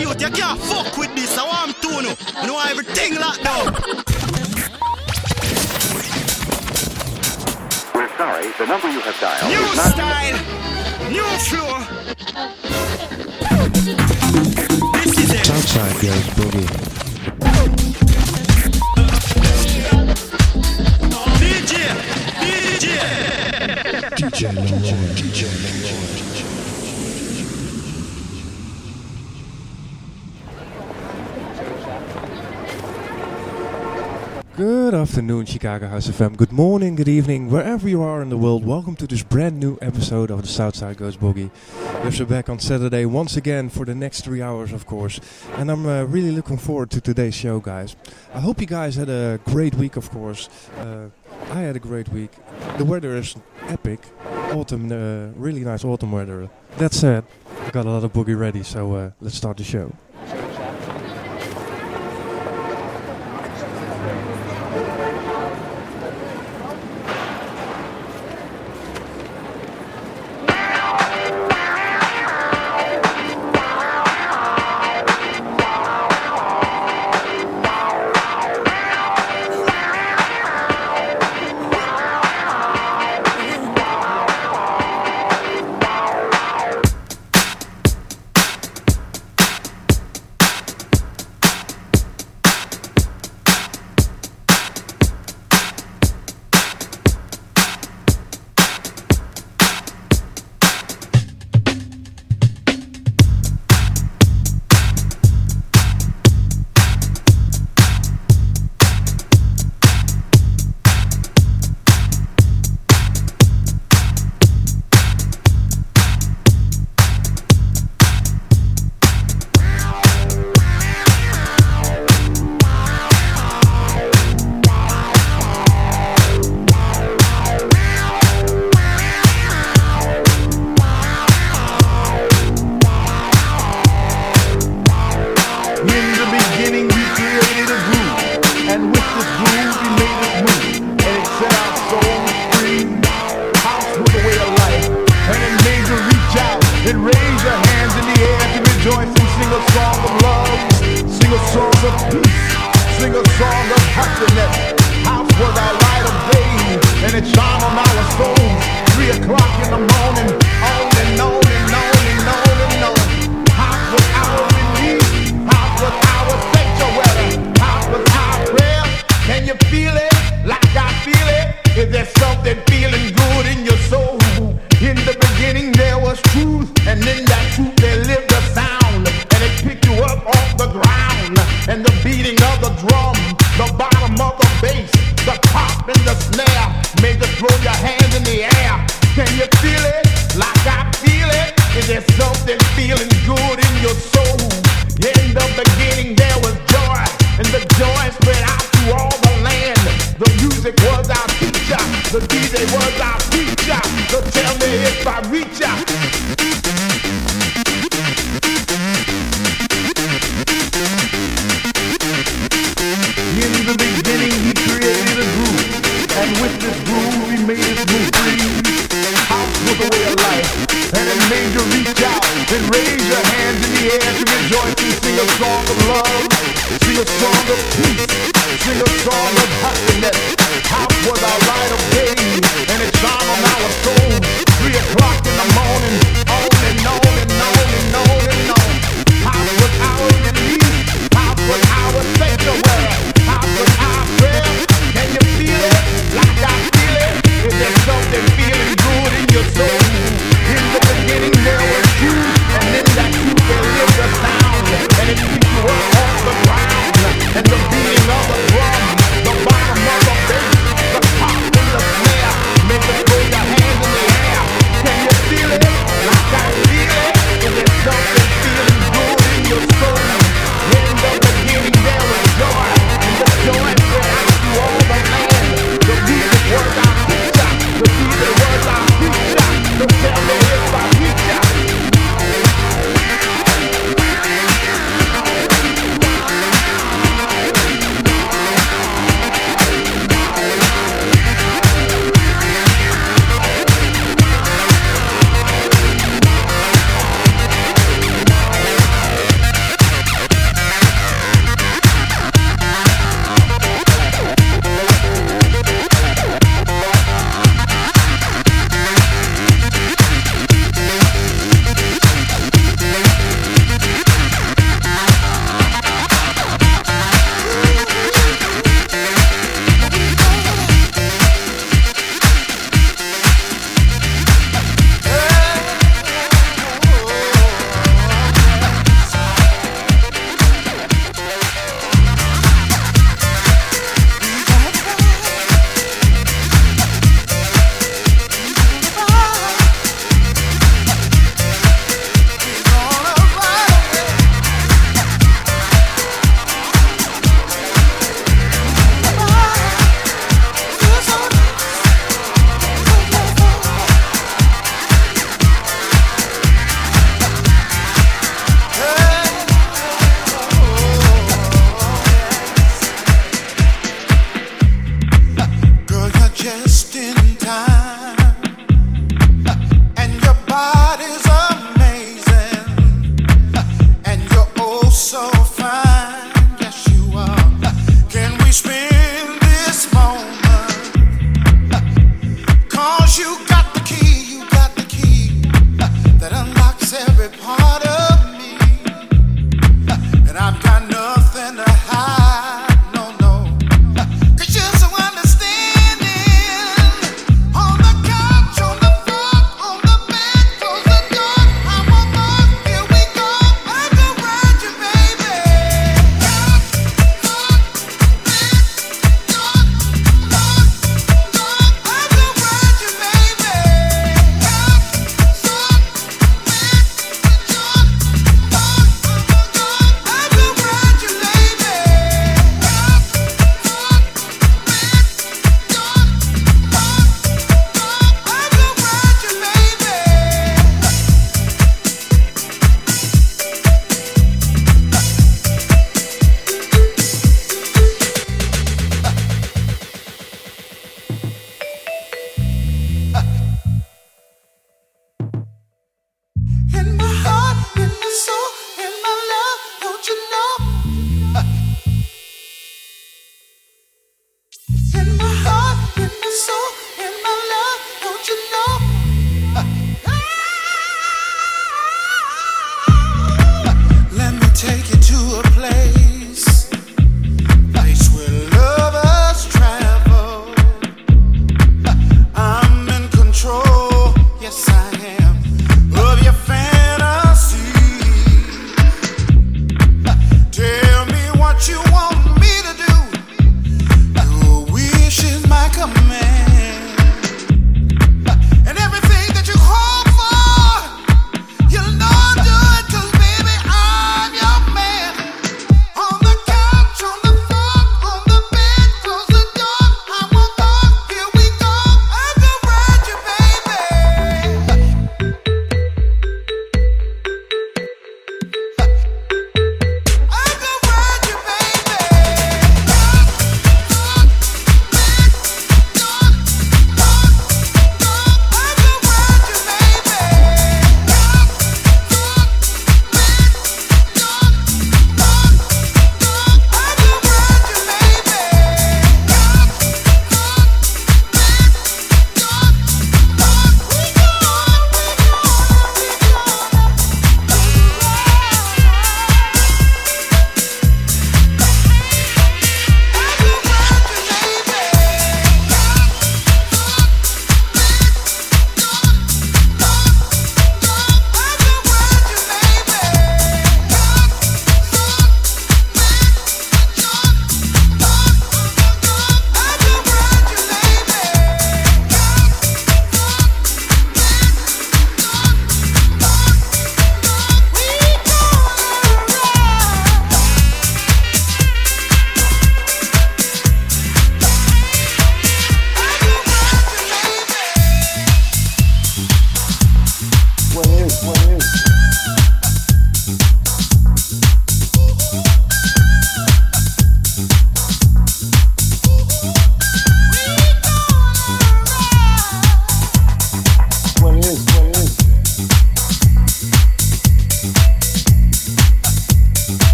youth, you can't fuck with this. I want to know. Know everything locked down. We're sorry, the number you have dialed. New not... style, new flow. this is it. Girls boogie. DJ, DJ, DJ, DJ, DJ. Good afternoon, Chicago House FM. Good morning, good evening, wherever you are in the world. Welcome to this brand new episode of the Southside Goes Boogie. We're back on Saturday once again for the next three hours, of course. And I'm uh, really looking forward to today's show, guys. I hope you guys had a great week, of course. Uh, I had a great week. The weather is epic. Autumn, uh, really nice autumn weather. That said, I got a lot of boogie ready, so uh, let's start the show.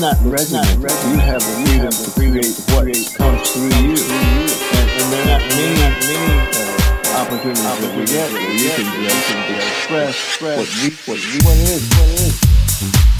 not resonant. You have the freedom to create what comes through you. And, and there are not many, many uh, opportunities that we get where you can, express what we, what we, what it is.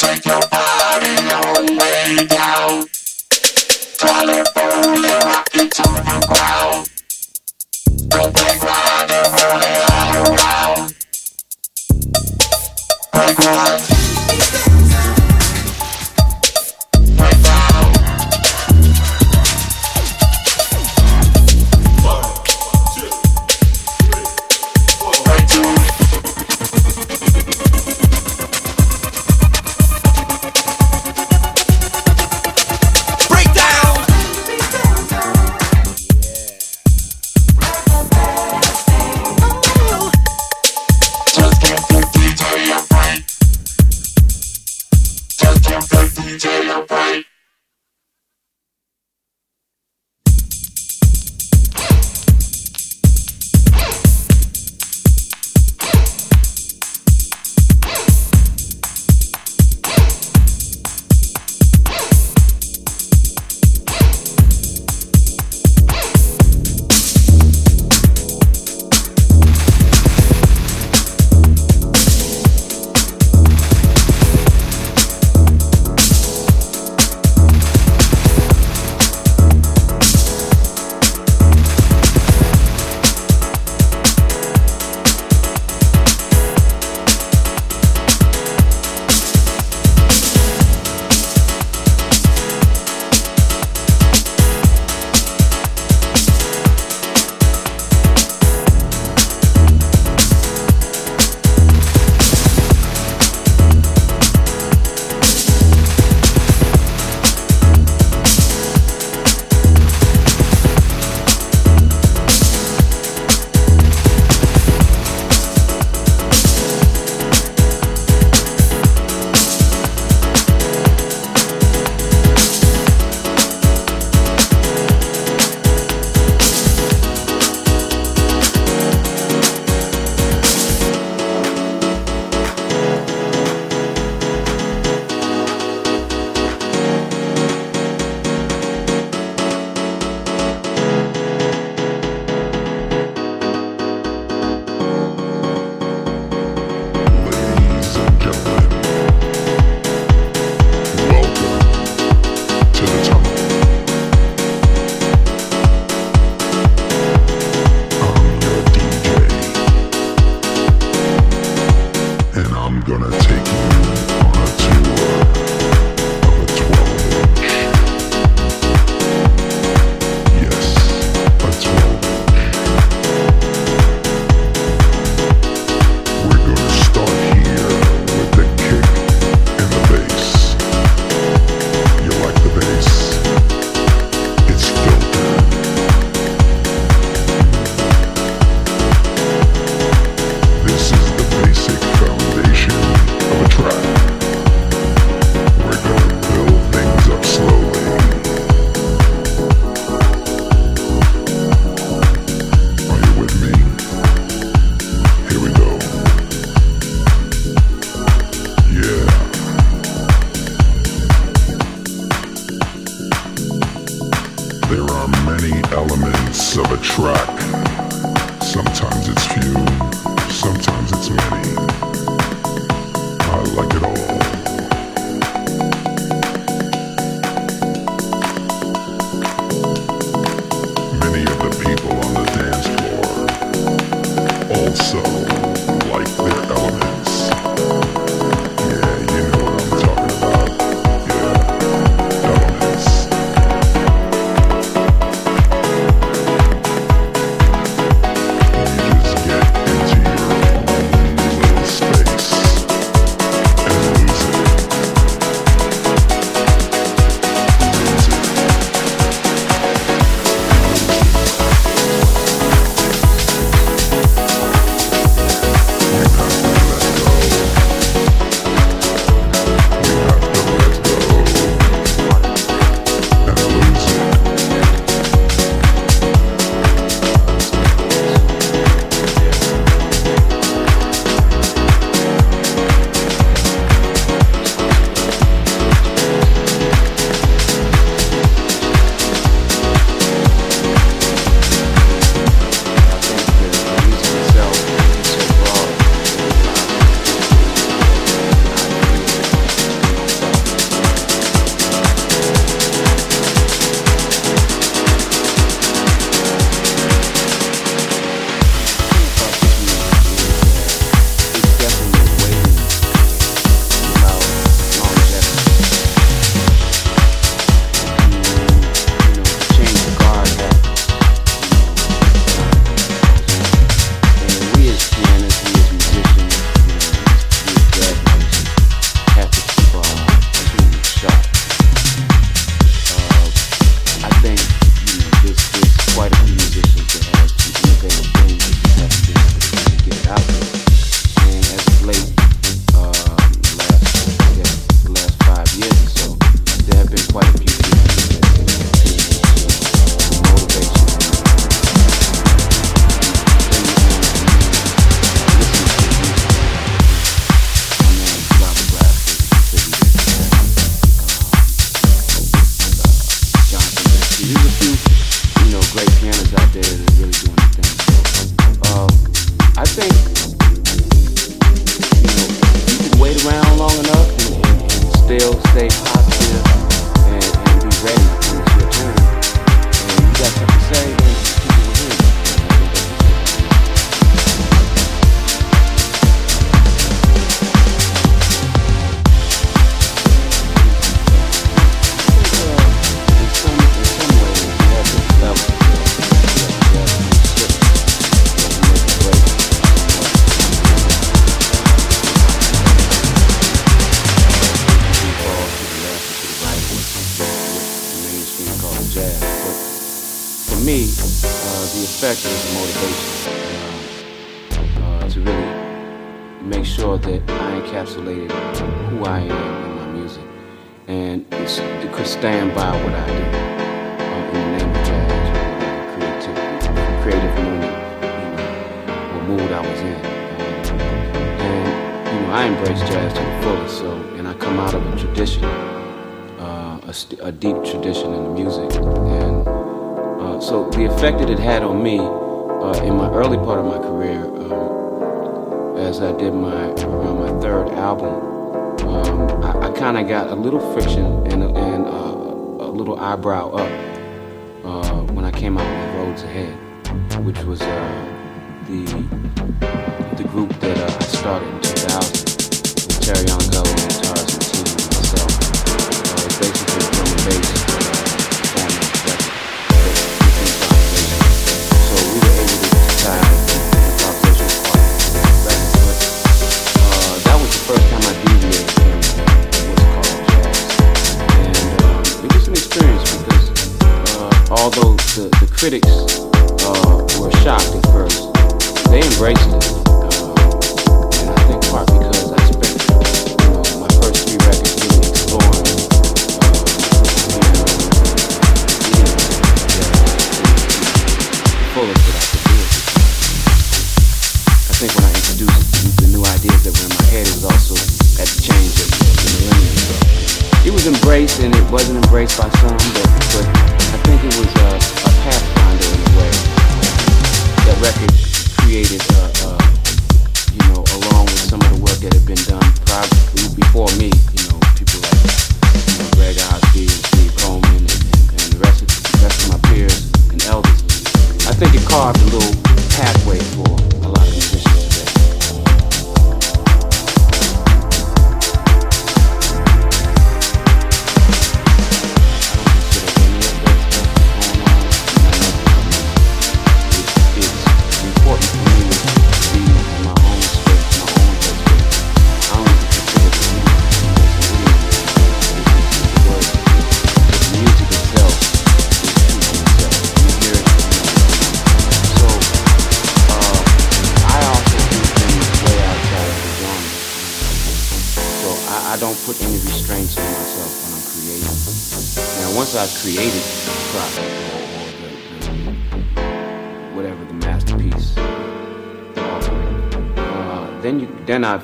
Take your body all the way down.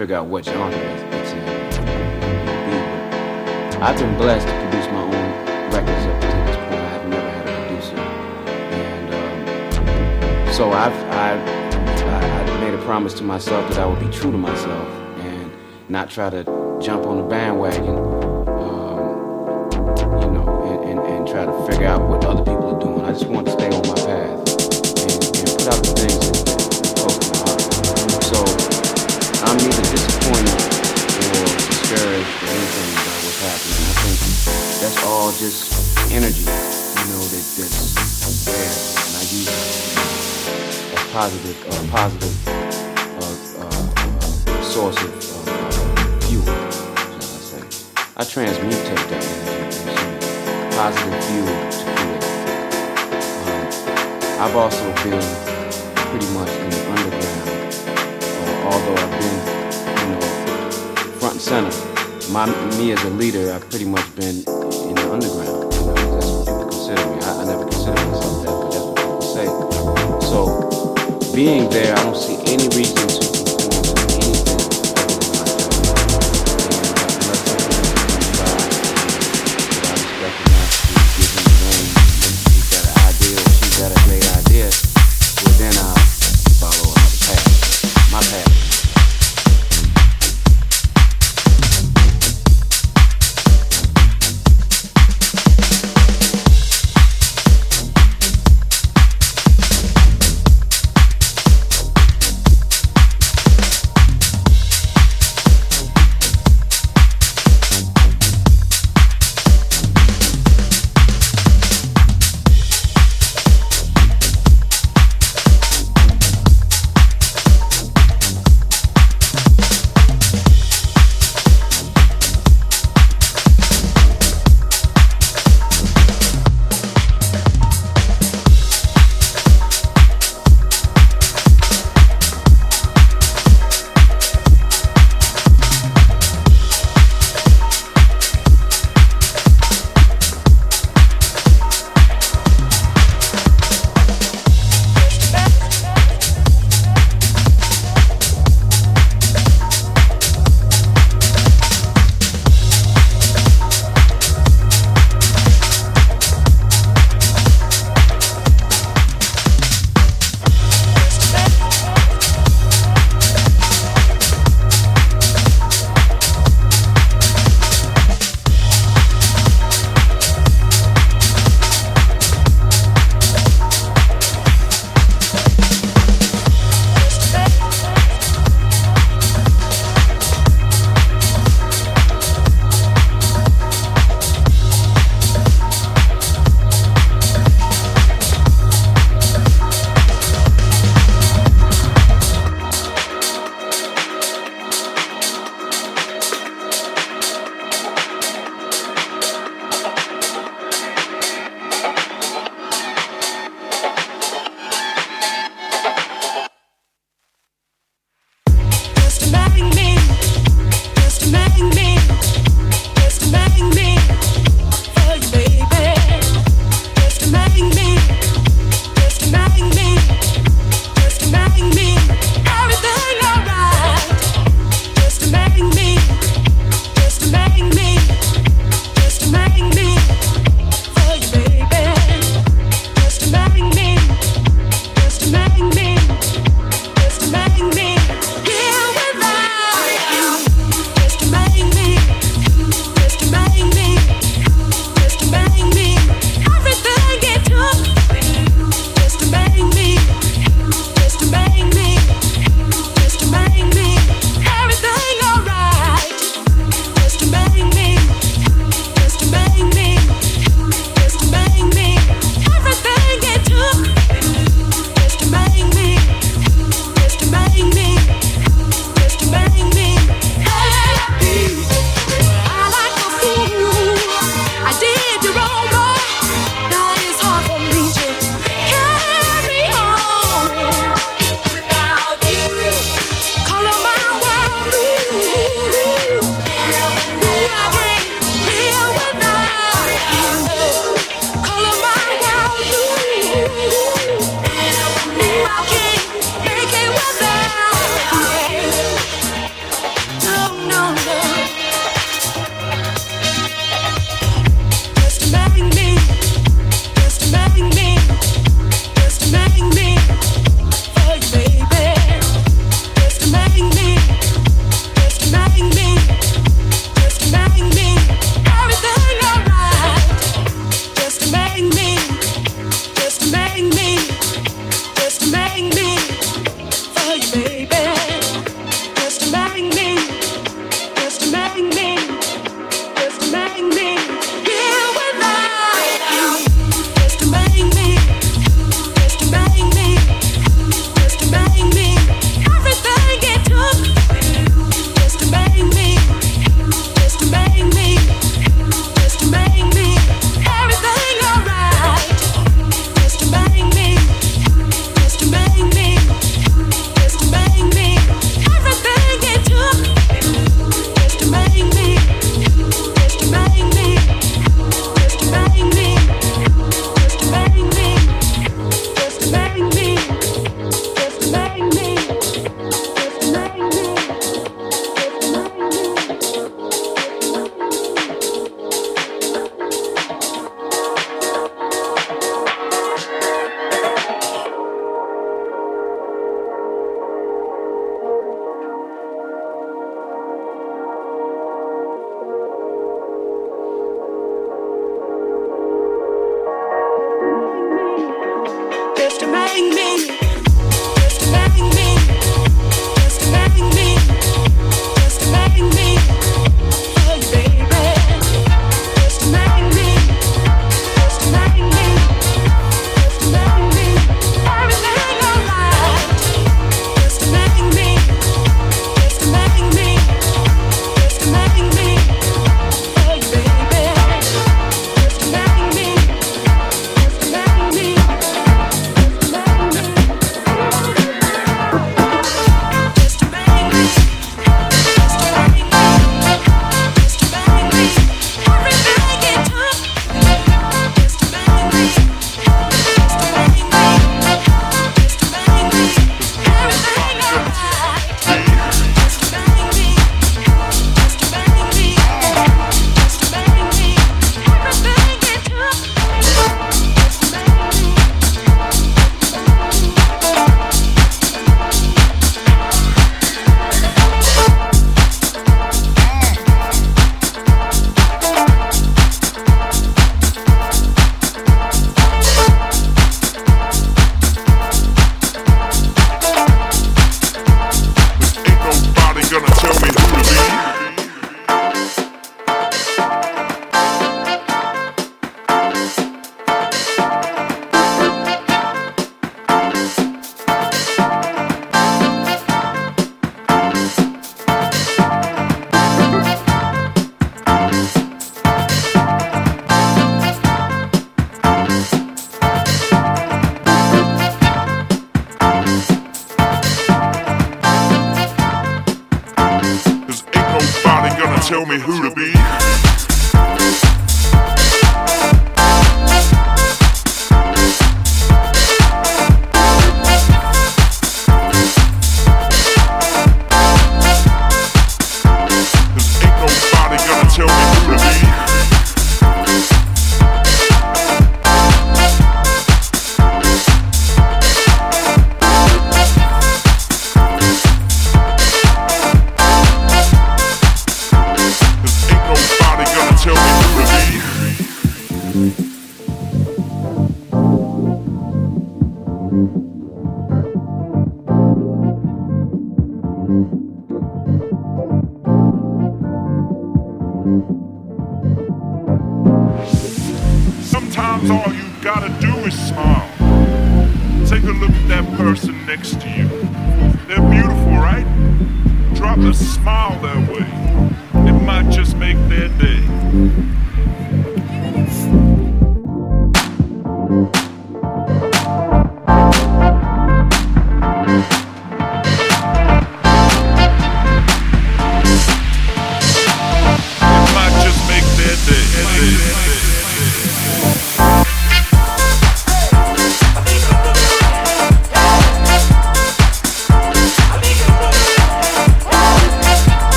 figure out what genre it's in. I've been blessed to produce my own records up to this point. I've never had a producer, and um, so I've I. I made a promise to myself that I would be true to myself and not try to jump on the bandwagon been pretty much in the underground. Uh, although I've been, you know, front and center. My, me as a leader, I've pretty much been in the underground. You know, that's what people consider me. I, I never consider myself that, but that's what people say. So being there, I don't see any reason to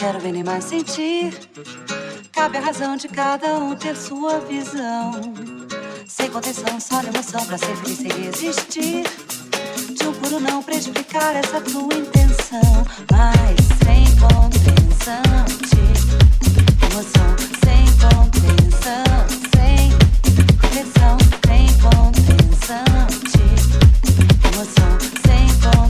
quero ver nem mais sentir. Cabe a razão de cada um ter sua visão. sem contenção, só emoção pra ser feliz sem existir. De um puro não pra explicar essa tua intenção, mas sem contenção de emoção, sem contenção, sem contenção, sem contenção de emoção, sem contenção,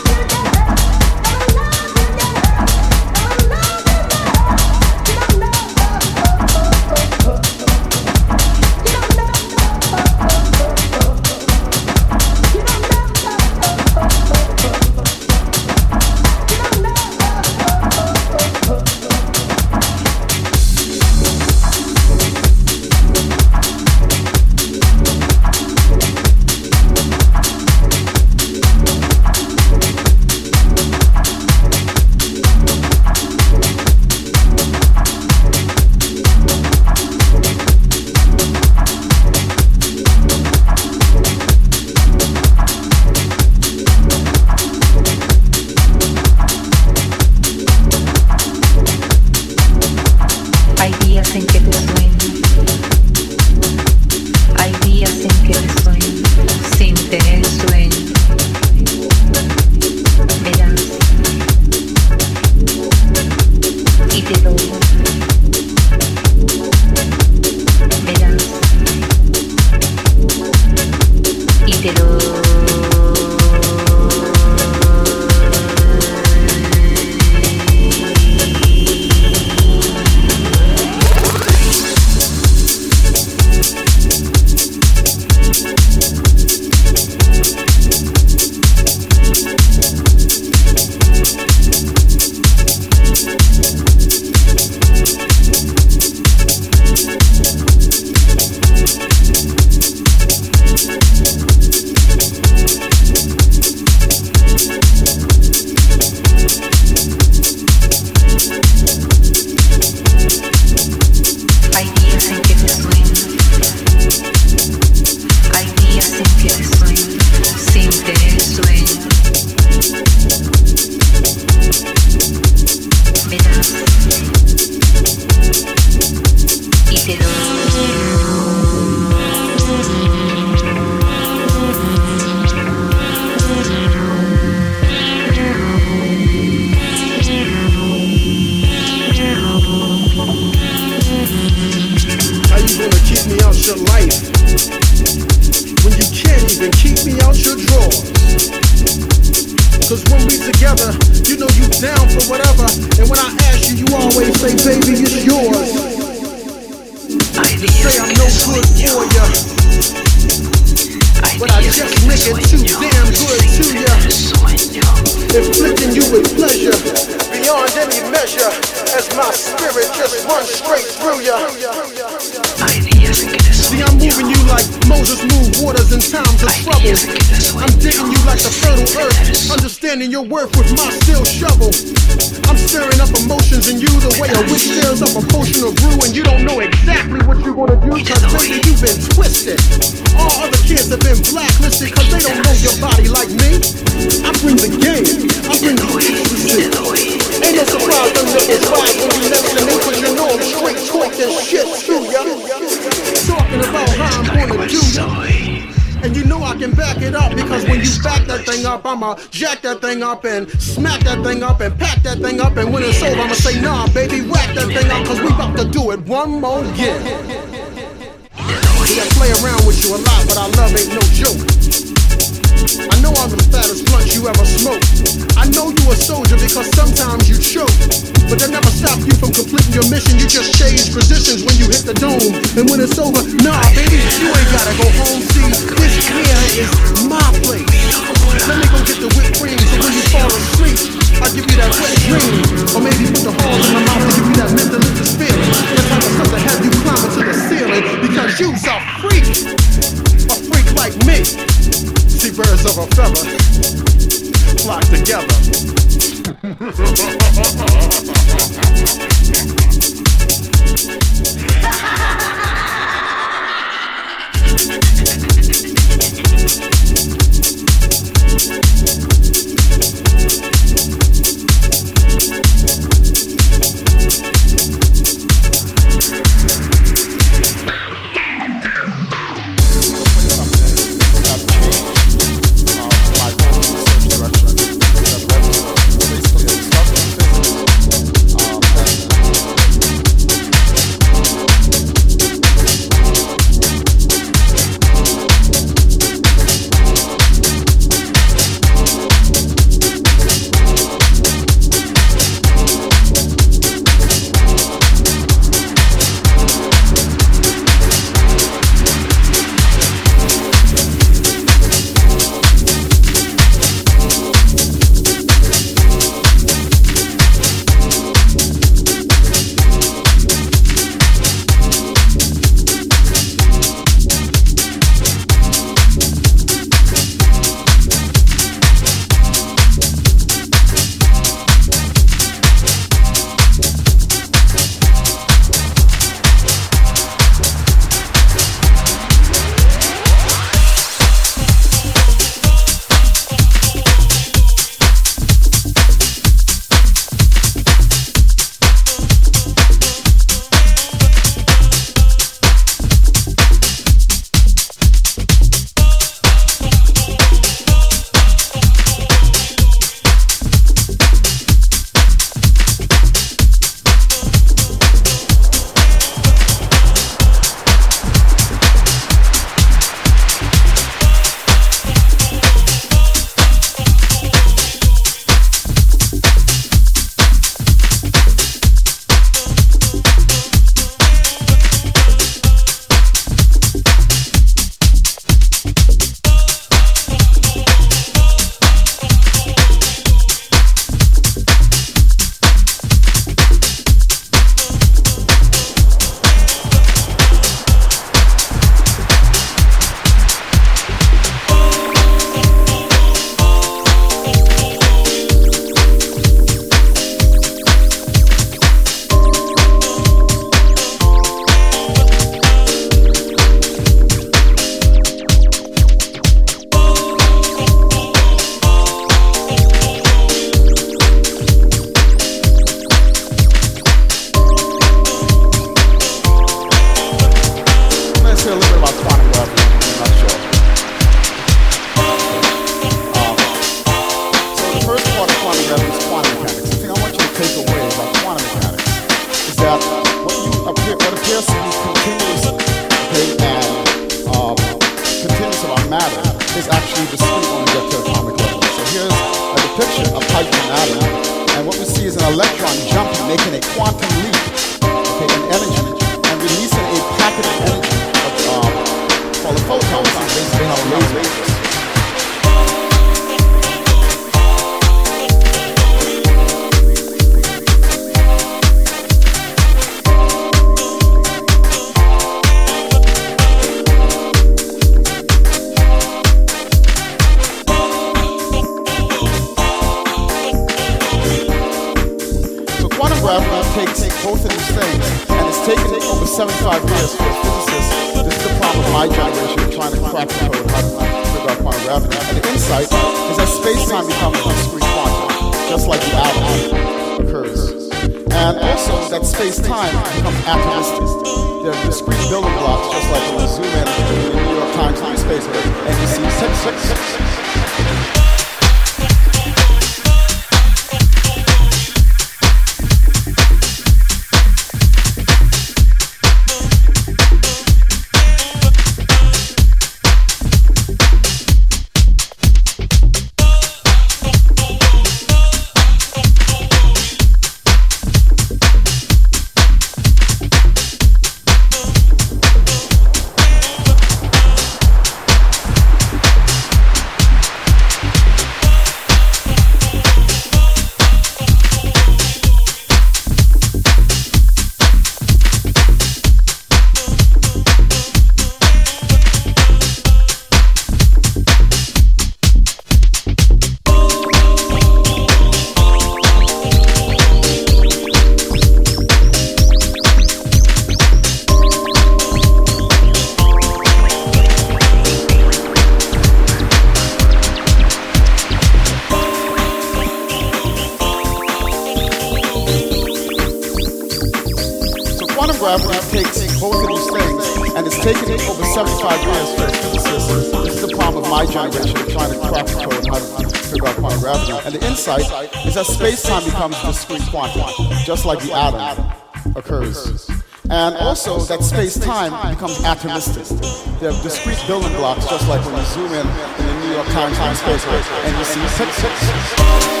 time, it becomes atomistic. They're discrete building blocks, just like when you zoom in in the New York Times space and you see pixels.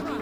Can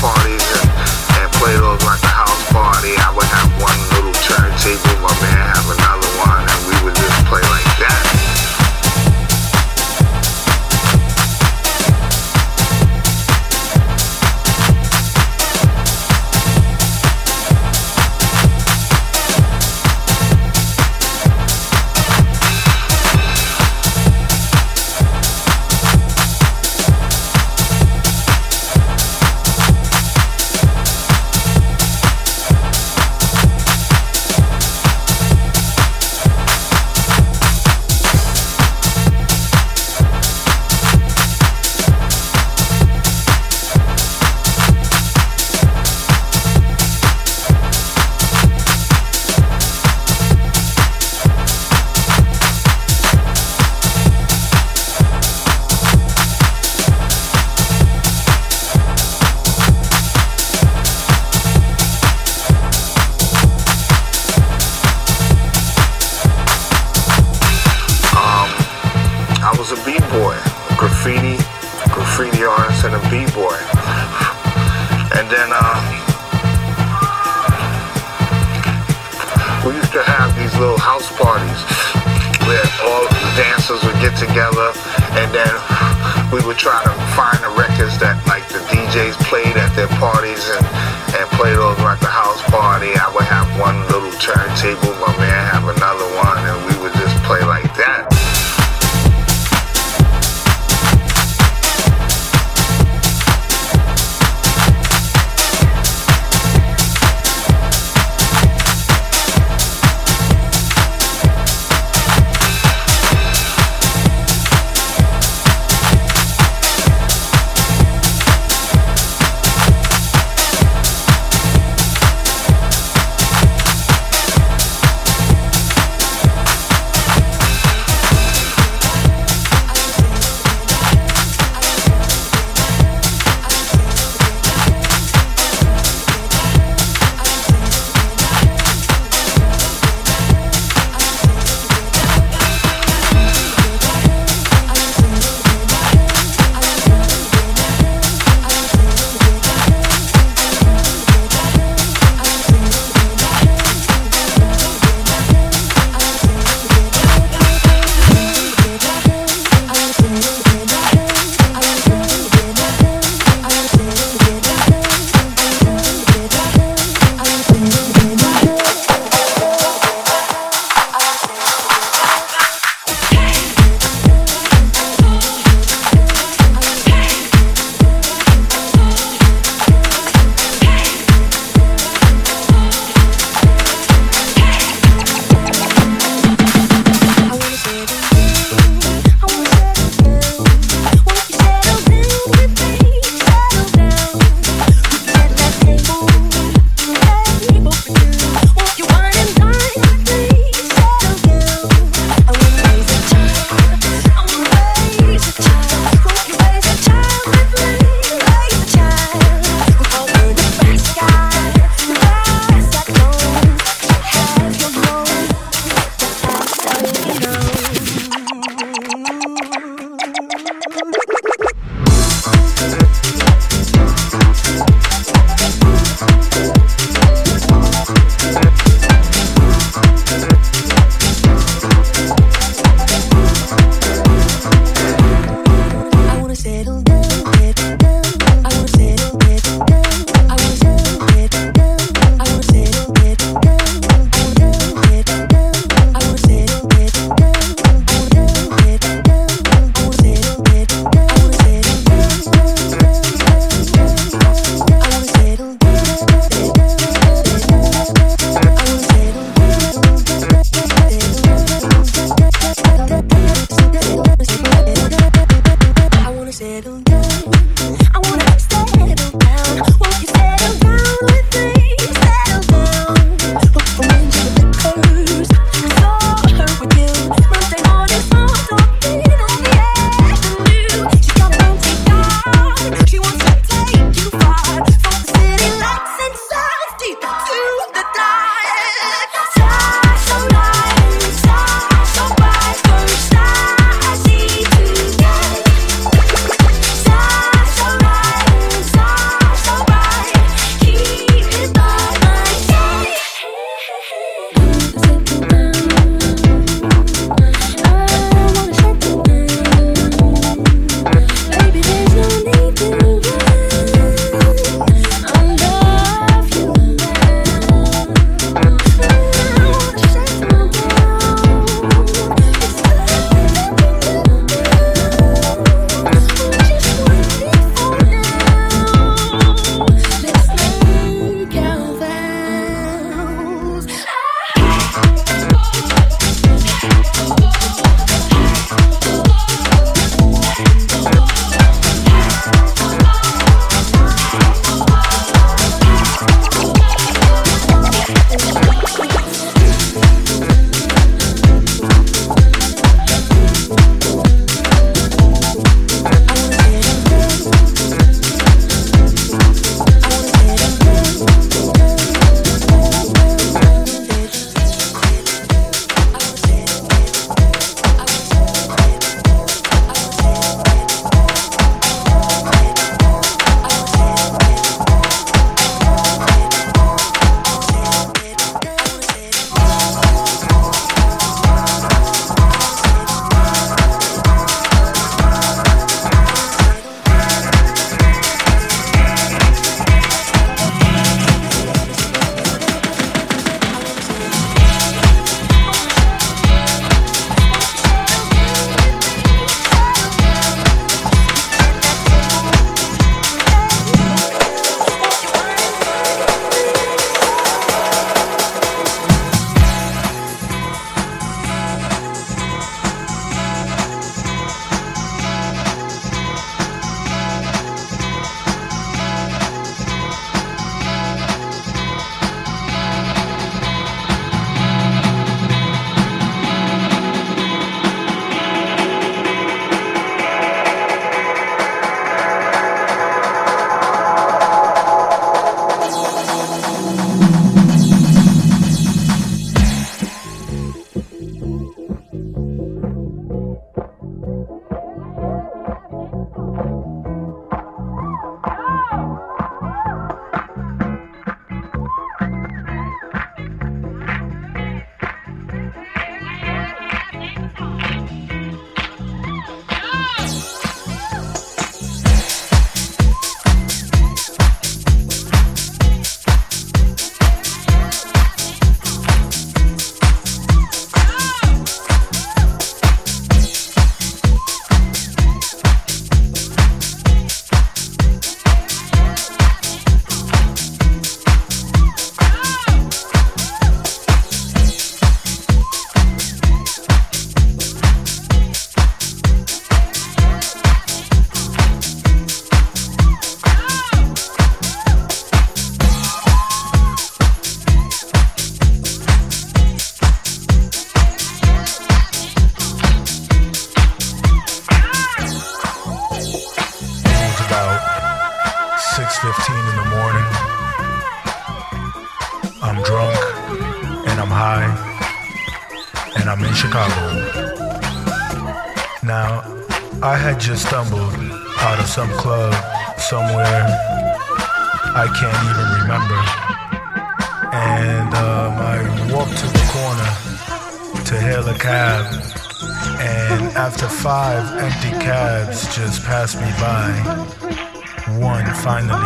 party.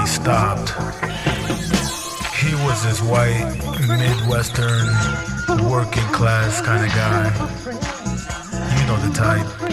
he stopped. He was this white, Midwestern, working class kind of guy. You know the type.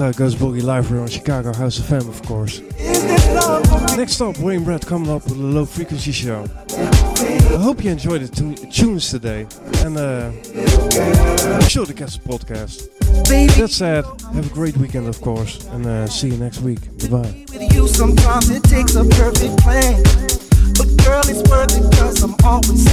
Southside Goes Boogie live here on Chicago House FM, of course. Next up, Wayne Brett coming up with a low frequency show. I hope you enjoyed the tu- tunes today, and uh, be sure to catch the podcast. That said, have a great weekend, of course, and uh, see you next week. With you sometimes it takes a perfect plan but girl it's worth it cause i'm always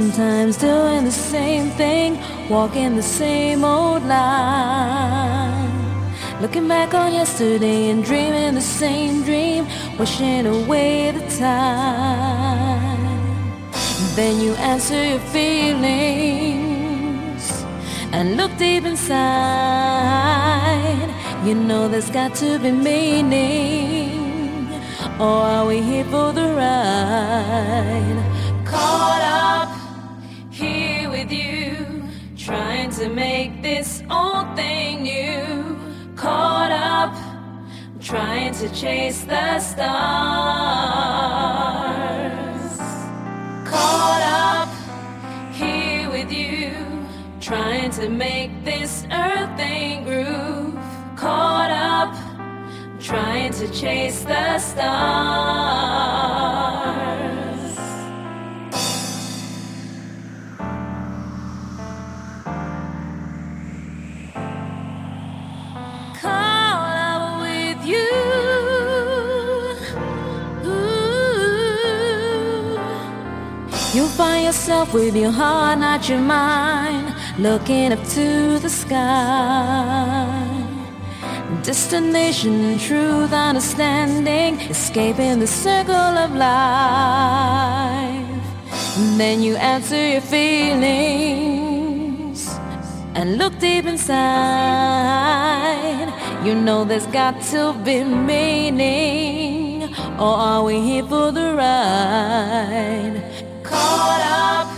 sometimes doing the same thing, walking the same old line? Looking back on yesterday and dreaming the same dream, wishing away the time. Then you answer your feelings and look deep inside. You know there's got to be meaning, or are we here for the ride? Caught up to make this old thing new. Caught up, trying to chase the stars. Caught up here with you, trying to make this earth thing groove. Caught up, trying to chase the stars. Yourself with your heart, not your mind, looking up to the sky. Destination, truth, understanding, escaping the circle of life. Then you answer your feelings and look deep inside. You know there's got to be meaning, or are we here for the ride? Caught up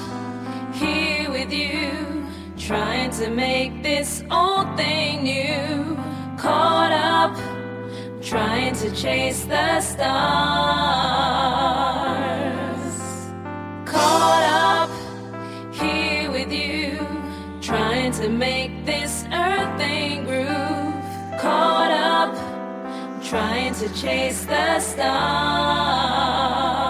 here with you, trying to make this old thing new. Caught up, trying to chase the stars. Caught up here with you, trying to make this earthing groove. Caught up, trying to chase the stars.